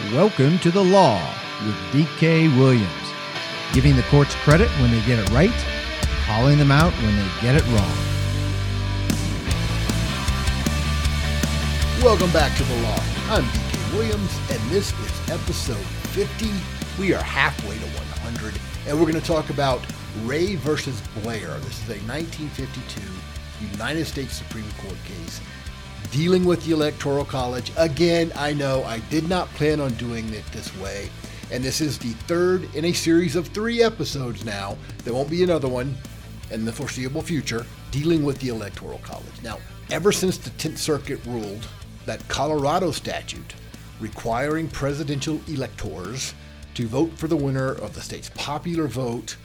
Welcome to the law with DK Williams, giving the courts credit when they get it right, calling them out when they get it wrong. Welcome back to the law. I'm DK Williams, and this is episode 50. We are halfway to 100, and we're going to talk about Ray versus Blair. This is a 1952 United States Supreme Court case dealing with the Electoral College. Again, I know I did not plan on doing it this way, and this is the third in a series of three episodes now. There won't be another one in the foreseeable future dealing with the Electoral College. Now, ever since the 10th Circuit ruled that Colorado statute requiring presidential electors to vote for the winner of the state's popular vote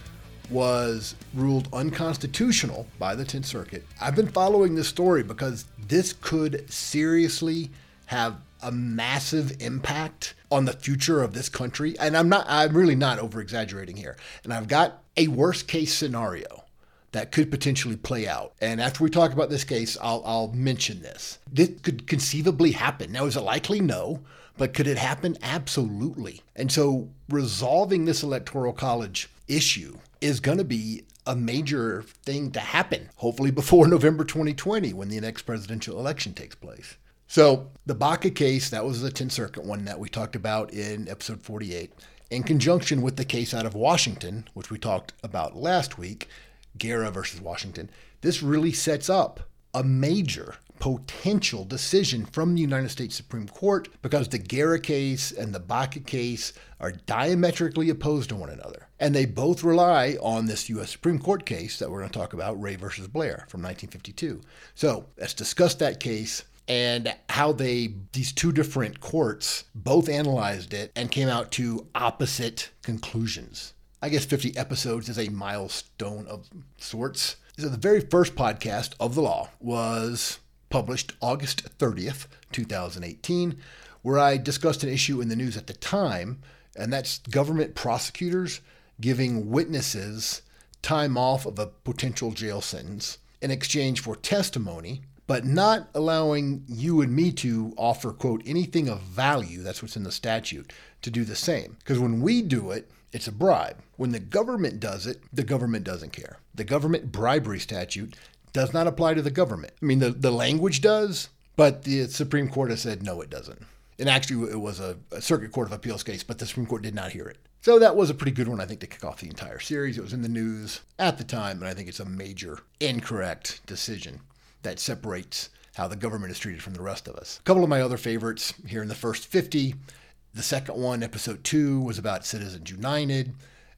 was ruled unconstitutional by the 10th Circuit. I've been following this story because this could seriously have a massive impact on the future of this country. And I'm not, I'm really not over exaggerating here. And I've got a worst case scenario that could potentially play out. And after we talk about this case, I'll, I'll mention this. This could conceivably happen. Now, is it likely? No. But could it happen? Absolutely. And so resolving this electoral college issue is going to be a major thing to happen, hopefully before November 2020 when the next presidential election takes place. So, the Baca case, that was the 10th Circuit one that we talked about in episode 48, in conjunction with the case out of Washington, which we talked about last week, Guerra versus Washington, this really sets up a major potential decision from the United States Supreme Court because the Guerra case and the Baca case are diametrically opposed to one another. And they both rely on this U.S. Supreme Court case that we're going to talk about, Ray versus Blair from 1952. So let's discuss that case and how they these two different courts both analyzed it and came out to opposite conclusions. I guess 50 episodes is a milestone of sorts. So the very first podcast of the law was published August 30th, 2018, where I discussed an issue in the news at the time, and that's government prosecutors giving witnesses time off of a potential jail sentence in exchange for testimony, but not allowing you and me to offer, quote, anything of value, that's what's in the statute, to do the same. Because when we do it, it's a bribe. When the government does it, the government doesn't care. The government bribery statute does not apply to the government. I mean, the, the language does, but the Supreme Court has said no, it doesn't. And actually, it was a, a, Circuit Court of Appeals case, but the Supreme Court did not hear it. So that was a pretty good one, I think, to kick off the entire series. It was in the news at the time, and I think it's a major incorrect decision that separates how the government is treated from the rest of us. A couple of my other favorites here in the first 50. The second one, episode two, was about Citizens United.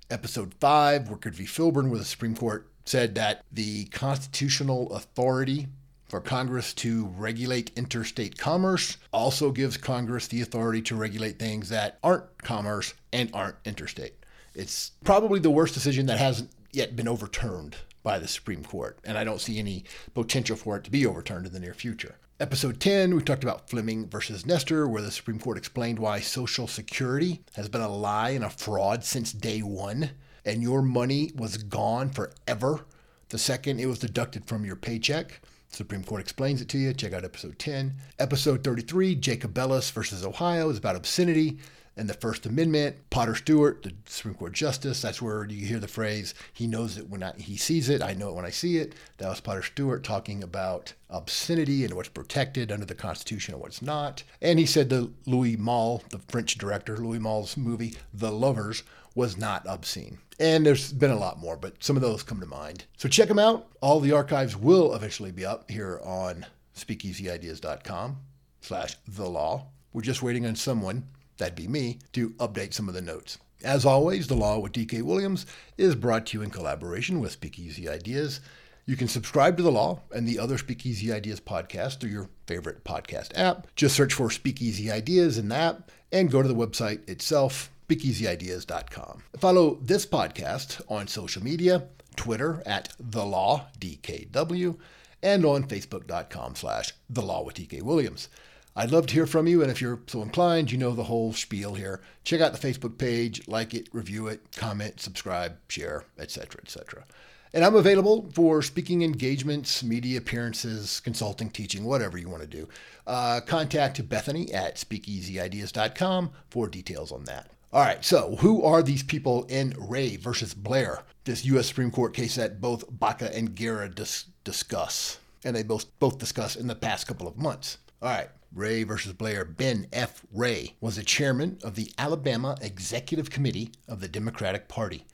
Episode five, Wickard v. Filburn, where the Supreme Court said that the constitutional authority for Congress to regulate interstate commerce also gives Congress the authority to regulate things that aren't commerce and aren't interstate. It's probably the worst decision that hasn't yet been overturned by the Supreme Court, and I don't see any potential for it to be overturned in the near future. Episode 10, we talked about Fleming versus Nestor, where the Supreme Court explained why Social Security has been a lie and a fraud since day one and your money was gone forever the second it was deducted from your paycheck. Supreme Court explains it to you. Check out episode 10. Episode 33, Jacobellis versus Ohio, is about obscenity and the First Amendment. Potter Stewart, the Supreme Court Justice, that's where you hear the phrase, he knows it when I, he sees it, I know it when I see it. That was Potter Stewart talking about obscenity and what's protected under the Constitution and what's not. And he said that Louis Malle, the French director, Louis Malle's movie, The Lovers, was not obscene. And there's been a lot more, but some of those come to mind. So check them out. All the archives will eventually be up here on speakeasyideas.com slash the law. We're just waiting on someone, that'd be me, to update some of the notes. As always, The Law with DK Williams is brought to you in collaboration with Speakeasy Ideas. You can subscribe to The Law and the other Speakeasy Ideas podcast through your favorite podcast app. Just search for Speakeasy Ideas in the app and go to the website itself, speakeasyideas.com. Follow this podcast on social media, Twitter at The Law DKW, and on Facebook.com slash The Law with DK Williams. I'd love to hear from you, and if you're so inclined, you know the whole spiel here. Check out the Facebook page, like it, review it, comment, subscribe, share, etc., etc. And I'm available for speaking engagements, media appearances, consulting, teaching, whatever you want to do. Uh, contact Bethany at speakeasyideas.com for details on that. All right, so who are these people in Ray versus Blair, this U.S. Supreme Court case that both Baca and Guerra dis- discuss, and they both both discuss in the past couple of months. All right, Ray versus Blair. Ben F. Ray was the chairman of the Alabama Executive Committee of the Democratic Party.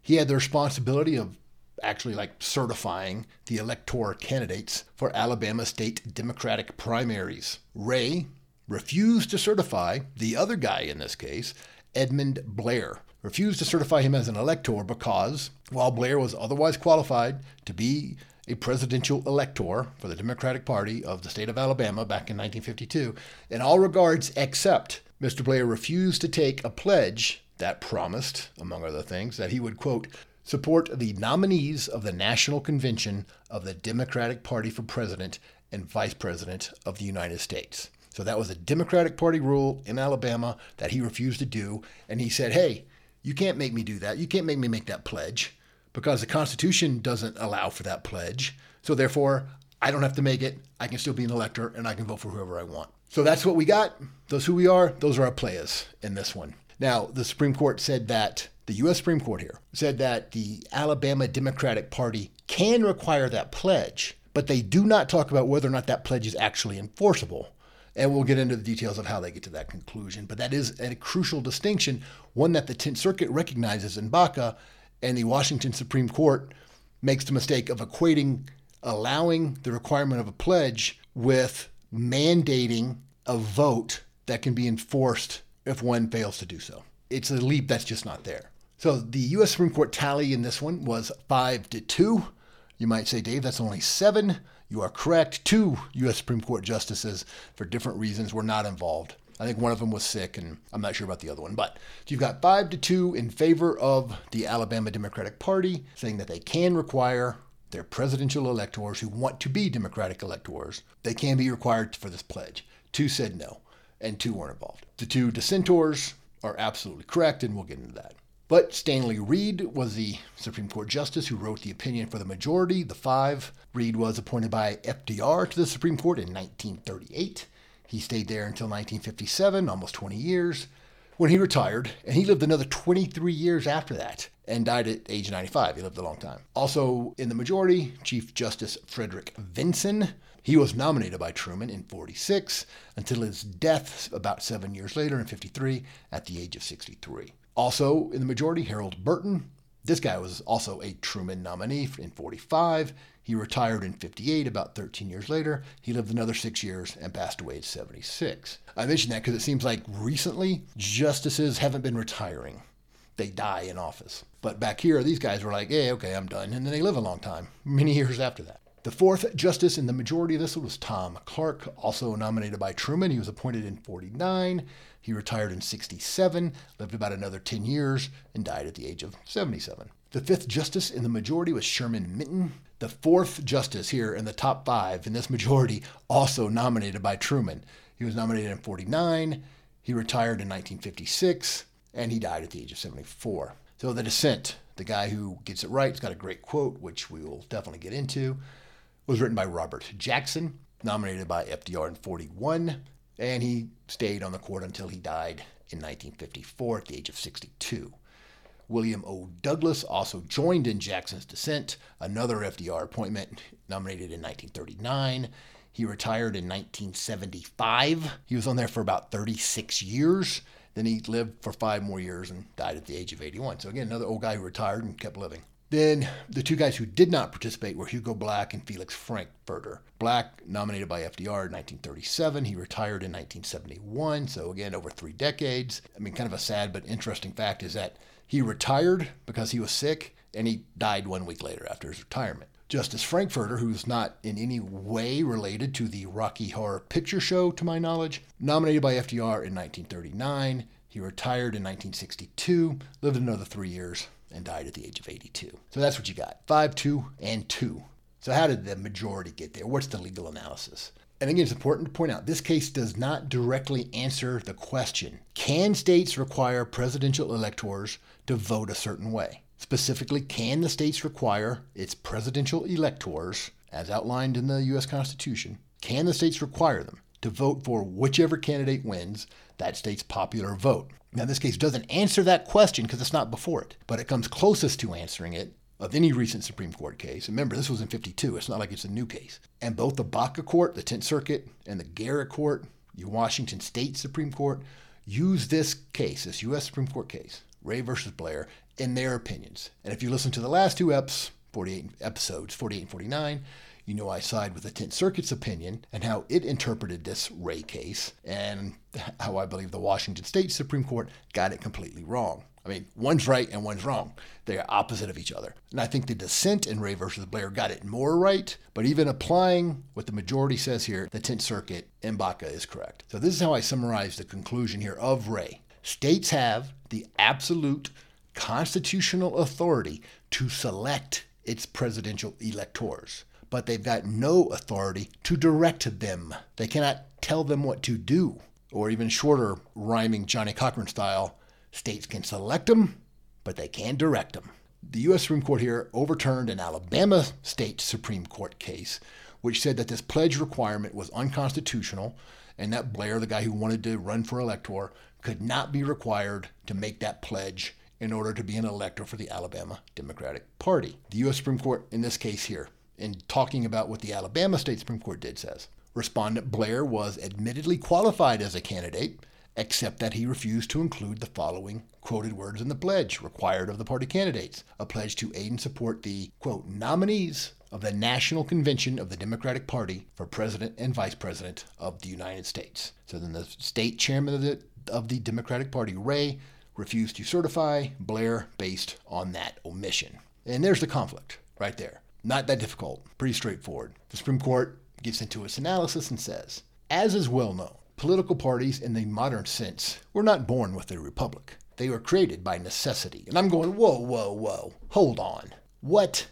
He had the responsibility of actually like certifying the electoral candidates for Alabama state Democratic primaries. Ray refused to certify the other guy in this case, Edmund Blair, refused to certify him as an elector because, while Blair was otherwise qualified to be a presidential elector for the Democratic Party of the state of Alabama back in 1952, in all regards except Mr. Blair refused to take a pledge that promised, among other things, that he would, quote, support the nominees of the National Convention of the Democratic Party for President and Vice President of the United States. So that was a Democratic Party rule in Alabama that he refused to do. And he said, hey, you can't make me do that. You can't make me make that pledge because the Constitution doesn't allow for that pledge. So therefore, I don't have to make it. I can still be an elector and I can vote for whoever I want. So that's what we got. Those who we are, those are our players in this one. Now, the Supreme Court said that, the U.S. Supreme Court here said that the Alabama Democratic Party can require that pledge, but they do not talk about whether or not that pledge is actually enforceable. And we'll get into the details of how they get to that conclusion. But that is a crucial distinction, one that the Tenth Circuit recognizes in Baca, and the Washington Supreme Court makes the mistake of equating allowing the requirement of a pledge with mandating a vote that can be enforced if one fails to do so. It's a leap that's just not there. So the U.S. Supreme Court tally in this one was five to two. You might say, Dave, that's only seven. You are correct. Two U.S. Supreme Court justices, for different reasons, were not involved. I think one of them was sick, and I'm not sure about the other one. But you've got five to two in favor of the Alabama Democratic Party, saying that they can require their presidential electors who want to be Democratic electors, they can be required for this pledge. Two said no, and two weren't involved. The two dissenters are absolutely correct, and we'll get into that. But Stanley Reed was the Supreme Court justice who wrote the opinion for the majority, the five. Reed was appointed by FDR to the Supreme Court in 1938. He stayed there until 1957, almost 20 years, when he retired, and he lived another 23 years after that and died at age 95. He lived a long time. Also in the majority, Chief Justice Frederick Vinson. He was nominated by Truman in 46 until his death about seven years later in 53 at the age of 63. Also in the majority, Harold Burton. This guy was also a Truman nominee in 45. He retired in 58, about 13 years later. He lived another six years and passed away at 76. I mention that because it seems like recently justices haven't been retiring. They die in office. But back here, these guys were like, hey, okay, I'm done. And then they live a long time, many years after that. The fourth justice in the majority of this was Tom Clark, also nominated by Truman. He was appointed in 49. He retired in 67, lived about another 10 years, and died at the age of 77. The fifth justice in the majority was Sherman Minton. The fourth justice here in the top five in this majority, also nominated by Truman. He was nominated in 49. He retired in 1956, and he died at the age of 74. So the dissent, the guy who gets it right, has got a great quote, which we will definitely get into, was written by Robert Jackson, nominated by FDR in 41 and he stayed on the court until he died in 1954 at the age of 62. William O. Douglas also joined in Jackson's dissent, another FDR appointment nominated in 1939. He retired in 1975. He was on there for about 36 years. Then he lived for five more years and died at the age of 81. So, again, another old guy who retired and kept living. Then the two guys who did not participate were Hugo Black and Felix Frankfurter. Black, nominated by FDR in 1937, he retired in 1971, so again, over three decades. I mean, kind of a sad but interesting fact is that he retired because he was sick and he died one week later after his retirement. Justice Frankfurter, who's not in any way related to the Rocky Horror Picture Show, to my knowledge, nominated by FDR in 1939. He retired in 1962, lived another three years, and died at the age of 82. So that's what you got 5, 2, and 2. So, how did the majority get there? What's the legal analysis? And again, it's important to point out this case does not directly answer the question can states require presidential electors to vote a certain way? Specifically, can the states require its presidential electors, as outlined in the U.S. Constitution, can the states require them to vote for whichever candidate wins that state's popular vote? Now, this case doesn't answer that question because it's not before it, but it comes closest to answering it of any recent Supreme Court case. Remember, this was in 52. It's not like it's a new case. And both the Baca Court, the 10th Circuit, and the Guerra Court, your Washington State Supreme Court, use this case, this U.S. Supreme Court case, Ray versus Blair, in their opinions. And if you listen to the last two eps, 48 episodes, 48 and 49, you know I side with the 10th Circuit's opinion and how it interpreted this Ray case and how I believe the Washington State Supreme Court got it completely wrong. I mean, one's right and one's wrong. They are opposite of each other. And I think the dissent in Ray versus Blair got it more right, but even applying what the majority says here, the 10th Circuit in Baca is correct. So this is how I summarize the conclusion here of Ray. States have the absolute constitutional authority to select its presidential electors, but they've got no authority to direct them. They cannot tell them what to do, or even shorter, rhyming Johnnie Cochran style, States can select them, but they can't direct them. The U.S. Supreme Court here overturned an Alabama state Supreme Court case, which said that this pledge requirement was unconstitutional and that Blair, the guy who wanted to run for elector, could not be required to make that pledge in order to be an elector for the Alabama Democratic Party. The U.S. Supreme Court, in this case here, in talking about what the Alabama State Supreme Court did, says Respondent Blair was admittedly qualified as a candidate except that he refused to include the following quoted words in the pledge required of the party candidates a pledge to aid and support the, quote, nominees of the National Convention of the Democratic Party for President and Vice President of the United States. So then the state chairman of the, of the Democratic Party, Ray, refused to certify Blair based on that omission. And there's the conflict right there. Not that difficult, pretty straightforward. The Supreme Court gets into its analysis and says, as is well known, Political parties in the modern sense were not born with a republic. They were created by necessity. And I'm going, whoa, whoa, whoa. Hold on. What?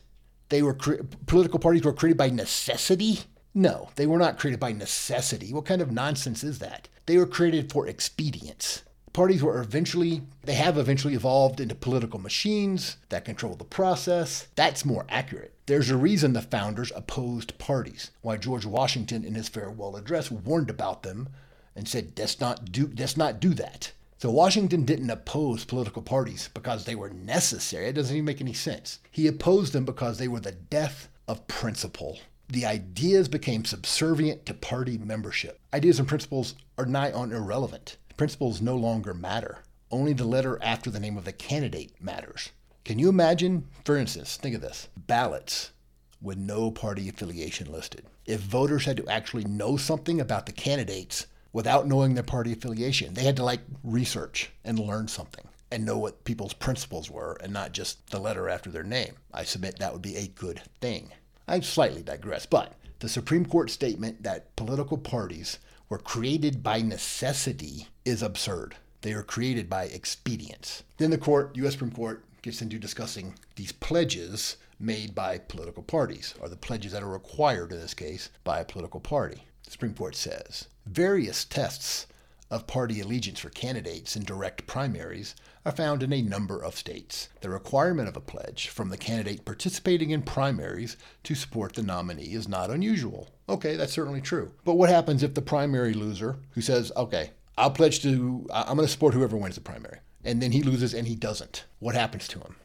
They were cre- political parties were created by necessity? No, they were not created by necessity. What kind of nonsense is that? They were created for expedience. Parties were eventually, they have eventually evolved into political machines that control the process. That's more accurate. There's a reason the founders opposed parties, why George Washington in his farewell address warned about them and said, let's not do, let's not do that. So Washington didn't oppose political parties because they were necessary. It doesn't even make any sense. He opposed them because they were the death of principle. The ideas became subservient to party membership. Ideas and principles are nigh on irrelevant. Principles no longer matter. Only the letter after the name of the candidate matters. Can you imagine, for instance, think of this ballots with no party affiliation listed? If voters had to actually know something about the candidates without knowing their party affiliation. They had to like research and learn something and know what people's principles were and not just the letter after their name. I submit that would be a good thing. I slightly digress, but the Supreme Court statement that political parties were created by necessity is absurd. They are created by expedience. Then the court, U.S. Supreme Court, gets into discussing these pledges made by political parties, or the pledges that are required in this case by a political party. The Supreme Court says various tests of party allegiance for candidates in direct primaries are found in a number of states. The requirement of a pledge from the candidate participating in primaries to support the nominee is not unusual. Okay, that's certainly true. But what happens if the primary loser who says, okay, I'll pledge to, I'm going to support whoever wins the primary, and then he loses and he doesn't? What happens to him?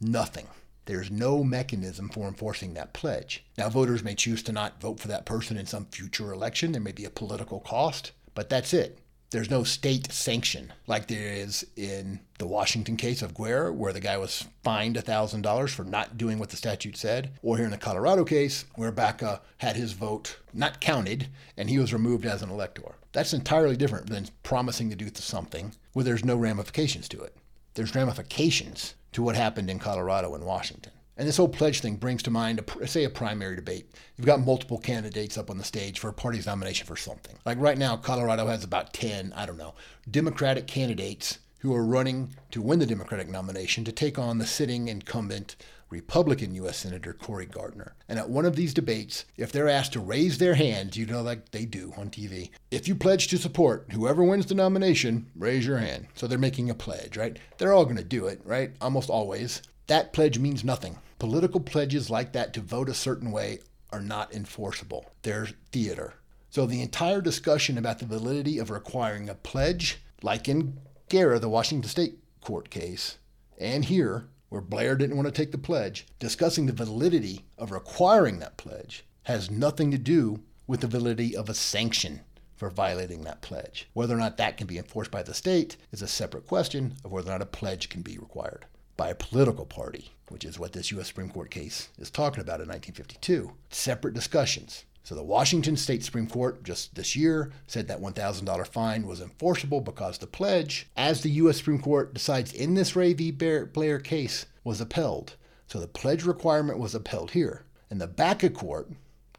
Nothing. There's no mechanism for enforcing that pledge. Now, voters may choose to not vote for that person in some future election. There may be a political cost, but that's it. There's no state sanction like there is in the Washington case of Guerra, where the guy was fined $1,000 for not doing what the statute said, or here in the Colorado case, where Baca had his vote not counted and he was removed as an elector. That's entirely different than promising to do something where there's no ramifications to it. There's ramifications to what happened in Colorado and Washington. And this whole pledge thing brings to mind, a, say, a primary debate. You've got multiple candidates up on the stage for a party's nomination for something. Like right now, Colorado has about 10, I don't know, Democratic candidates who are running to win the Democratic nomination to take on the sitting incumbent Republican U.S. Senator Cory Gardner. And at one of these debates, if they're asked to raise their hands, you know, like they do on TV, if you pledge to support whoever wins the nomination, raise your hand. So they're making a pledge, right? They're all going to do it, right? Almost always. that pledge means nothing. Political pledges like that to vote a certain way are not enforceable. They're theater. So the entire discussion about the validity of requiring a pledge, like in Guerra, the Washington State court case, and here, where Blair didn't want to take the pledge, discussing the validity of requiring that pledge has nothing to do with the validity of a sanction for violating that pledge. Whether or not that can be enforced by the state is a separate question of whether or not a pledge can be required by a political party, which is what this U.S. Supreme Court case is talking about in 1952. Separate discussions. So the Washington State Supreme Court just this year said that $1,000 fine was enforceable because the pledge, as the U.S. Supreme Court decides in this Ray v. Blair case, was upheld. So the pledge requirement was upheld here. And the BACA court,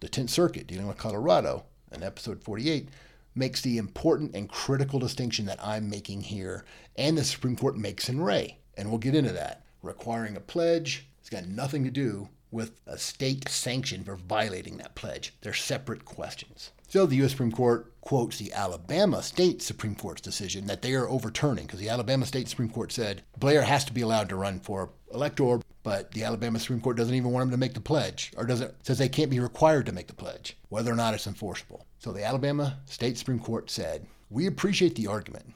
the 10th Circuit dealing with Colorado, in episode 48, makes the important and critical distinction that I'm making here and the Supreme Court makes in Ray. And we'll get into that. Requiring a pledge has got nothing to do with a state sanction for violating that pledge. They're separate questions. So the U.S. Supreme Court quotes the Alabama State Supreme Court's decision that they are overturning because the Alabama State Supreme Court said Blair has to be allowed to run for elector, but the Alabama Supreme Court doesn't even want him to make the pledge, or doesn't says they can't be required to make the pledge, whether or not it's enforceable. So the Alabama State Supreme Court said, "We appreciate the argument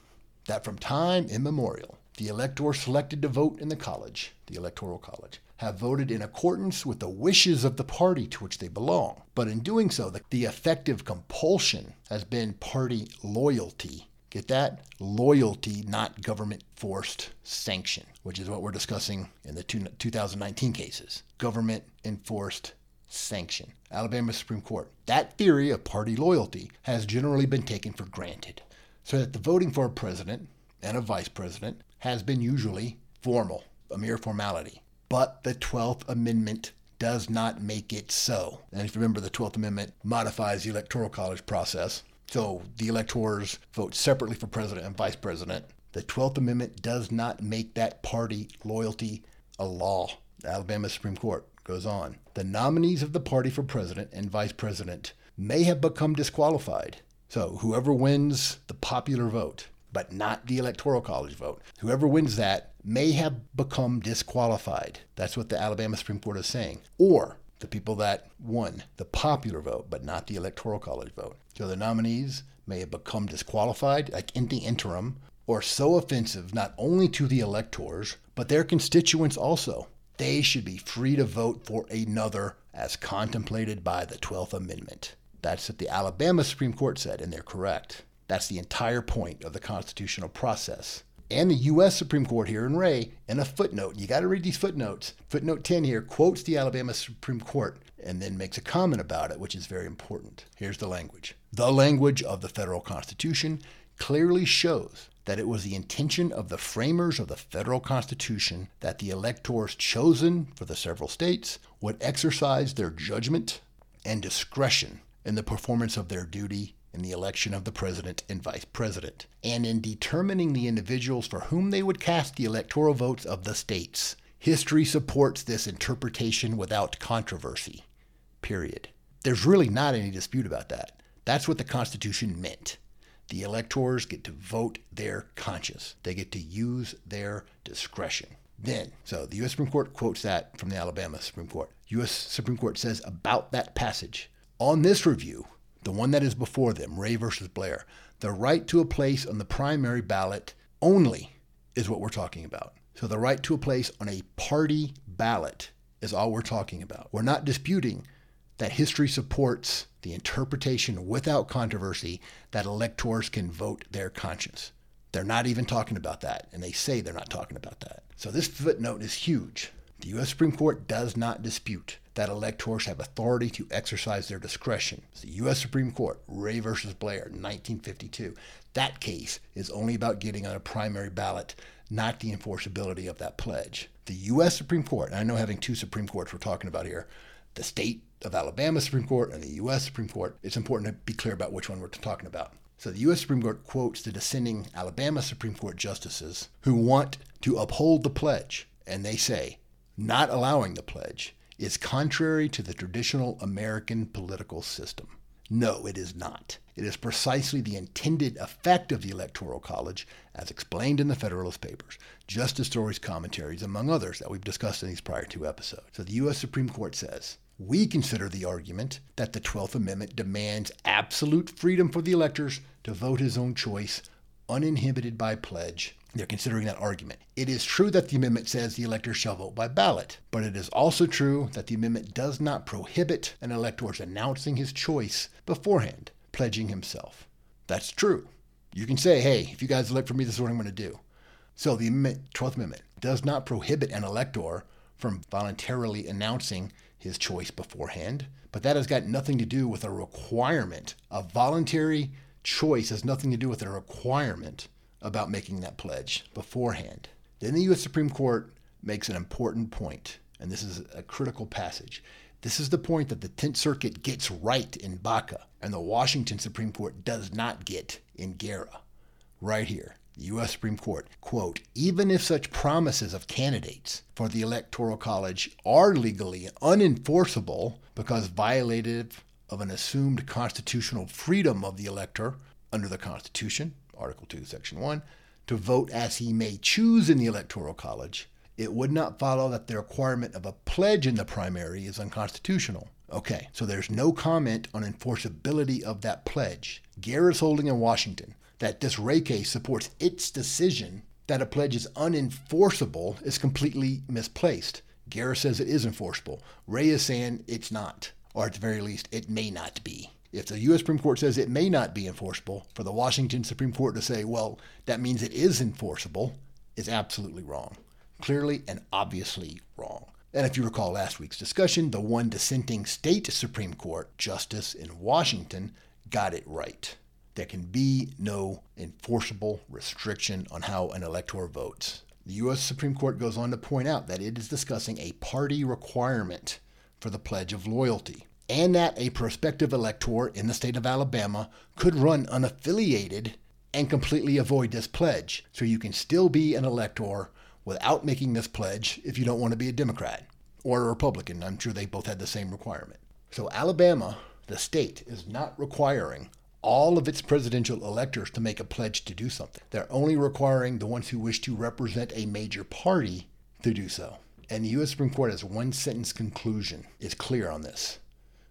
that from time immemorial the electors selected to vote in the college, the Electoral College, have voted in accordance with the wishes of the party to which they belong. But in doing so, the, the effective compulsion has been party loyalty. Get that? Loyalty, not government forced sanction, which is what we're discussing in the two, 2019 cases. Government enforced sanction. Alabama Supreme Court. That theory of party loyalty has generally been taken for granted. So that the voting for a president and a vice president has been usually formal, a mere formality. But the 12th Amendment does not make it so. And if you remember, the 12th Amendment modifies the Electoral College process. So the electors vote separately for president and vice president. The 12th Amendment does not make that party loyalty a law. The Alabama Supreme Court goes on. The nominees of the party for president and vice president may have become disqualified. So whoever wins the popular vote but not the Electoral College vote. Whoever wins that may have become disqualified. That's what the Alabama Supreme Court is saying. Or the people that won the popular vote, but not the Electoral College vote. So the nominees may have become disqualified, like in the interim, or so offensive not only to the electors, but their constituents also. They should be free to vote for another as contemplated by the 12th Amendment. That's what the Alabama Supreme Court said, and they're correct. That's the entire point of the constitutional process. And the U.S. Supreme Court here in Ray, in a footnote, you got to read these footnotes. Footnote 10 here quotes the Alabama Supreme Court and then makes a comment about it, which is very important. Here's the language The language of the federal Constitution clearly shows that it was the intention of the framers of the federal Constitution that the electors chosen for the several states would exercise their judgment and discretion in the performance of their duty in the election of the president and vice president, and in determining the individuals for whom they would cast the electoral votes of the states. History supports this interpretation without controversy. Period. There's really not any dispute about that. That's what the Constitution meant. The electors get to vote their conscience. They get to use their discretion. Then, so the U.S. Supreme Court quotes that from the Alabama Supreme Court. U.S. Supreme Court says about that passage On this review, the one that is before them, Ray versus Blair, the right to a place on the primary ballot only is what we're talking about. So the right to a place on a party ballot is all we're talking about. We're not disputing that history supports the interpretation without controversy that electors can vote their conscience. They're not even talking about that, and they say they're not talking about that. So this footnote is huge. The U.S. Supreme Court does not dispute that electors have authority to exercise their discretion. It's the U.S. Supreme Court, Ray versus Blair, 1952. That case is only about getting on a primary ballot, not the enforceability of that pledge. The U.S. Supreme Court, and I know having two Supreme Courts we're talking about here, the state of Alabama Supreme Court and the U.S. Supreme Court, it's important to be clear about which one we're talking about. So the U.S. Supreme Court quotes the dissenting Alabama Supreme Court justices who want to uphold the pledge, and they say, not allowing the pledge is contrary to the traditional American political system. No, it is not. It is precisely the intended effect of the Electoral College, as explained in the Federalist Papers, Justice Story's commentaries, among others that we've discussed in these prior two episodes. So the U.S. Supreme Court says we consider the argument that the 12th Amendment demands absolute freedom for the electors to vote his own choice, uninhibited by pledge. They're considering that argument. It is true that the amendment says the electors shall vote by ballot, but it is also true that the amendment does not prohibit an elector's announcing his choice beforehand, pledging himself. That's true. You can say, hey, if you guys elect for me, this is what I'm going to do. So the 12th Amendment does not prohibit an elector from voluntarily announcing his choice beforehand, but that has got nothing to do with a requirement. A voluntary choice has nothing to do with a requirement about making that pledge beforehand. Then the U.S. Supreme Court makes an important point, and this is a critical passage. This is the point that the Tenth Circuit gets right in Baca, and the Washington Supreme Court does not get in Guerra. Right here the U.S. Supreme Court, quote, even if such promises of candidates for the Electoral College are legally unenforceable because violative of an assumed constitutional freedom of the elector under the Constitution, Article 2, Section 1, to vote as he may choose in the Electoral College, it would not follow that the requirement of a pledge in the primary is unconstitutional. Okay, so there's no comment on enforceability of that pledge. Guerra's holding in Washington that this Ray case supports its decision that a pledge is unenforceable is completely misplaced. Guerra says it is enforceable. Ray is saying it's not, or at the very least, it may not be. If the U.S. Supreme Court says it may not be enforceable, for the Washington Supreme Court to say, well, that means it is enforceable, is absolutely wrong. Clearly and obviously wrong. And if you recall last week's discussion, the one dissenting state Supreme Court justice in Washington got it right. There can be no enforceable restriction on how an elector votes. The U.S. Supreme Court goes on to point out that it is discussing a party requirement for the Pledge of Loyalty, and that a prospective elector in the state of Alabama could run unaffiliated and completely avoid this pledge. So you can still be an elector without making this pledge if you don't want to be a Democrat or a Republican. I'm sure they both had the same requirement. So Alabama, the state, is not requiring all of its presidential electors to make a pledge to do something. They're only requiring the ones who wish to represent a major party to do so. And the U.S. Supreme Court has one sentence conclusion. It's clear on this.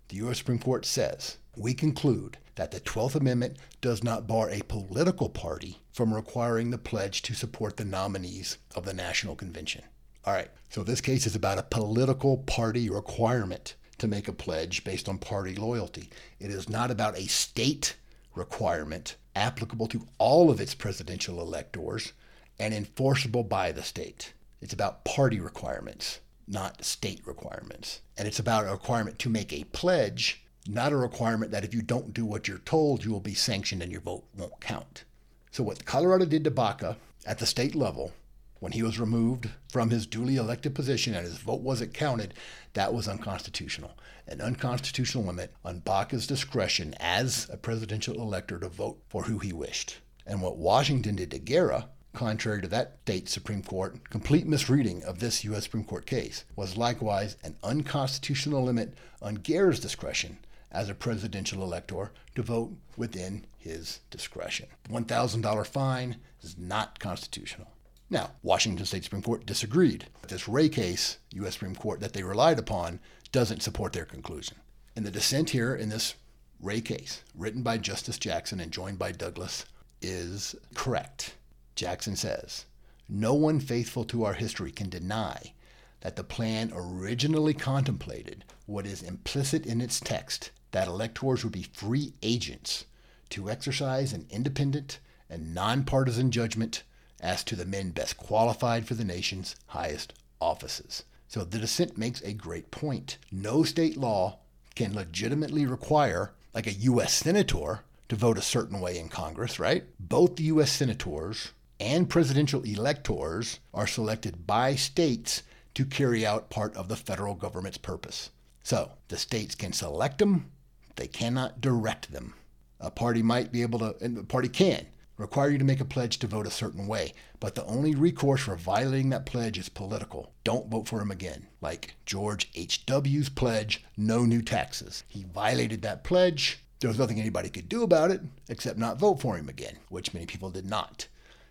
The U.S. Supreme Court says, We conclude that the 12th Amendment does not bar a political party from requiring the pledge to support the nominees of the National Convention. All right, so this case is about a political party requirement to make a pledge based on party loyalty. It is not about a state requirement applicable to all of its presidential electors and enforceable by the state. It's about party requirements, not state requirements. And it's about a requirement to make a pledge, not a requirement that if you don't do what you're told, you will be sanctioned and your vote won't count. So, what Colorado did to Baca at the state level when he was removed from his duly elected position and his vote wasn't counted, that was unconstitutional. An unconstitutional limit on Baca's discretion as a presidential elector to vote for who he wished. And what Washington did to Guerra, contrary to that state Supreme Court, complete misreading of this U.S. Supreme Court case, was likewise an unconstitutional limit on Guerra's discretion as a presidential elector to vote within his discretion. $1,000 fine is not constitutional. Now, Washington State Supreme Court disagreed. This Ray case, U.S. Supreme Court, that they relied upon doesn't support their conclusion. And the dissent here in this Ray case, written by Justice Jackson and joined by Douglas, is correct. Jackson says, No one faithful to our history can deny that the plan originally contemplated what is implicit in its text that electors would be free agents to exercise an independent and nonpartisan judgment as to the men best qualified for the nation's highest offices. So the dissent makes a great point. No state law can legitimately require, like a U.S. senator, to vote a certain way in Congress, right? Both the U.S. senators and presidential electors are selected by states to carry out part of the federal government's purpose. So the states can select them, they cannot direct them. A party might be able to, and the party can require you to make a pledge to vote a certain way, but the only recourse for violating that pledge is political. Don't vote for him again. Like George H.W.'s pledge, no new taxes. He violated that pledge, There was nothing anybody could do about it except not vote for him again, which many people did not.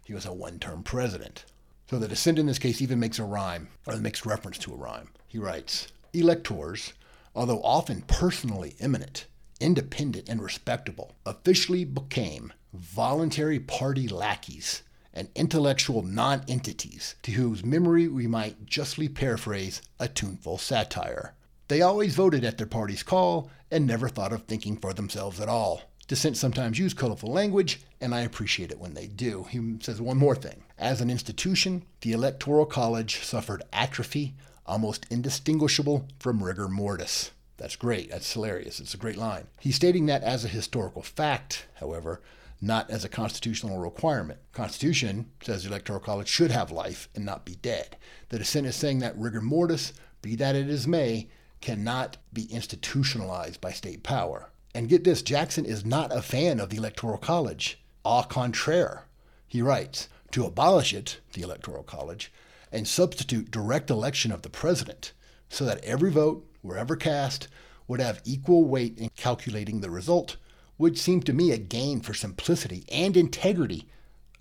He was a one term president. So the dissent in this case even makes a rhyme, or makes reference to a rhyme. He writes Electors, although often personally eminent, independent, and respectable, officially became voluntary party lackeys and intellectual non-entities to whose memory we might justly paraphrase a tuneful satire. They always voted at their party's call and never thought of thinking for themselves at all. Dissent sometimes use colorful language, and I appreciate it when they do. He says one more thing. As an institution, the Electoral College suffered atrophy almost indistinguishable from rigor mortis. That's great. That's hilarious. It's a great line. He's stating that as a historical fact, however, not as a constitutional requirement. Constitution says the Electoral College should have life and not be dead. The dissent is saying that rigor mortis, be that it as may, cannot be institutionalized by state power. And get this, Jackson is not a fan of the Electoral College. Au contraire, he writes, to abolish it, the Electoral College, and substitute direct election of the president so that every vote, wherever cast, would have equal weight in calculating the result would seem to me a gain for simplicity and integrity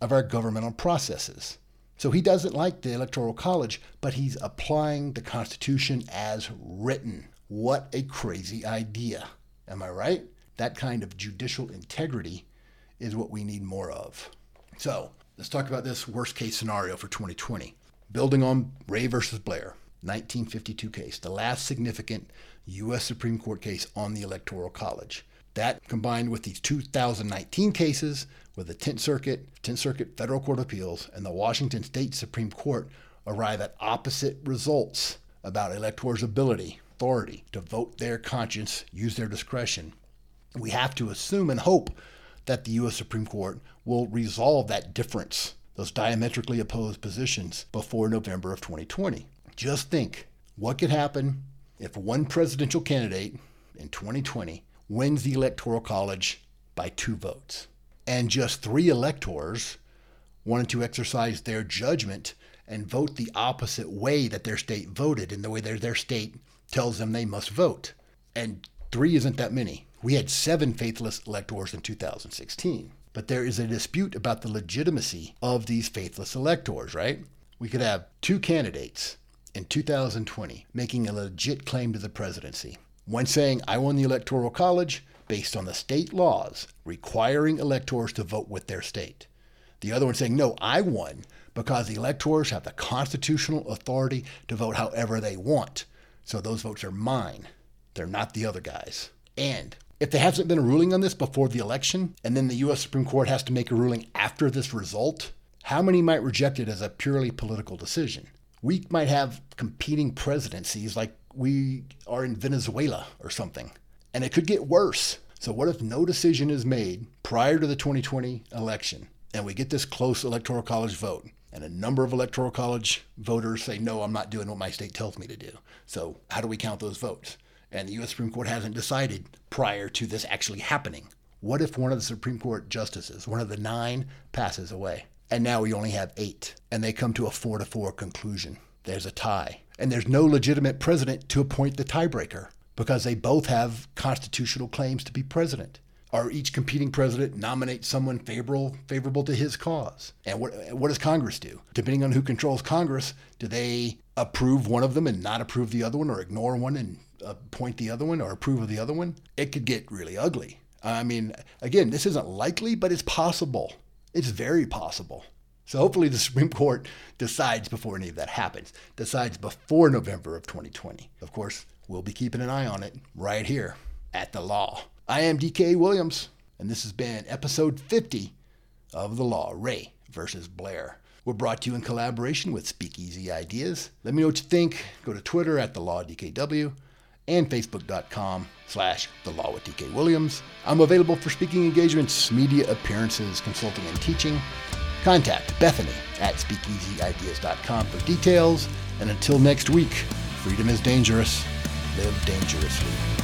of our governmental processes. So he doesn't like the Electoral College, but he's applying the Constitution as written. What a crazy idea. Am I right? That kind of judicial integrity is what we need more of. So let's talk about this worst case scenario for 2020. Building on Ray versus Blair, 1952 case, the last significant U.S. Supreme Court case on the Electoral College. That combined with these 2019 cases with the 10th Circuit, 10th Circuit Federal Court of Appeals, and the Washington State Supreme Court arrive at opposite results about electors' ability, authority to vote their conscience, use their discretion. We have to assume and hope that the U.S. Supreme Court will resolve that difference, those diametrically opposed positions, before November of 2020. Just think what could happen if one presidential candidate in 2020 wins the Electoral College by two votes, and just three electors wanted to exercise their judgment and vote the opposite way that their state voted in the way their, their state tells them they must vote. And three isn't that many. We had seven faithless electors in 2016. But there is a dispute about the legitimacy of these faithless electors, right? We could have two candidates in 2020 making a legit claim to the presidency. One saying, I won the Electoral College based on the state laws requiring electors to vote with their state. The other one saying, no, I won because the electors have the constitutional authority to vote however they want. So those votes are mine. They're not the other guys. And if there hasn't been a ruling on this before the election, and then the U.S. Supreme Court has to make a ruling after this result, how many might reject it as a purely political decision? We might have competing presidencies like we are in Venezuela or something. And it could get worse. So, what if no decision is made prior to the 2020 election and we get this close electoral college vote? And a number of electoral college voters say, no, I'm not doing what my state tells me to do. So, how do we count those votes? And the U.S. Supreme Court hasn't decided prior to this actually happening. What if one of the Supreme Court justices, one of the nine, passes away? And now we only have eight, and they come to a four to four conclusion. There's a tie and there's no legitimate president to appoint the tiebreaker because they both have constitutional claims to be president. Or each competing president nominates someone favorable favorable to his cause. And what what does Congress do? Depending on who controls Congress, do they approve one of them and not approve the other one, or ignore one and appoint the other one, or approve of the other one? It could get really ugly. I mean, again, this isn't likely, but it's possible. It's very possible. So hopefully the Supreme Court decides before any of that happens, decides before November of 2020. Of course, we'll be keeping an eye on it right here at the law. I am DK Williams, and this has been episode 50 of The Law Ray versus Blair. We're brought to you in collaboration with Speakeasy Ideas. Let me know what you think. Go to Twitter at The Law DKW and Facebook.com slash The Law with DK Williams. I'm available for speaking engagements, media appearances, consulting, and teaching. Contact Bethany at speakeasyideas.com for details. And until next week, freedom is dangerous. Live dangerously.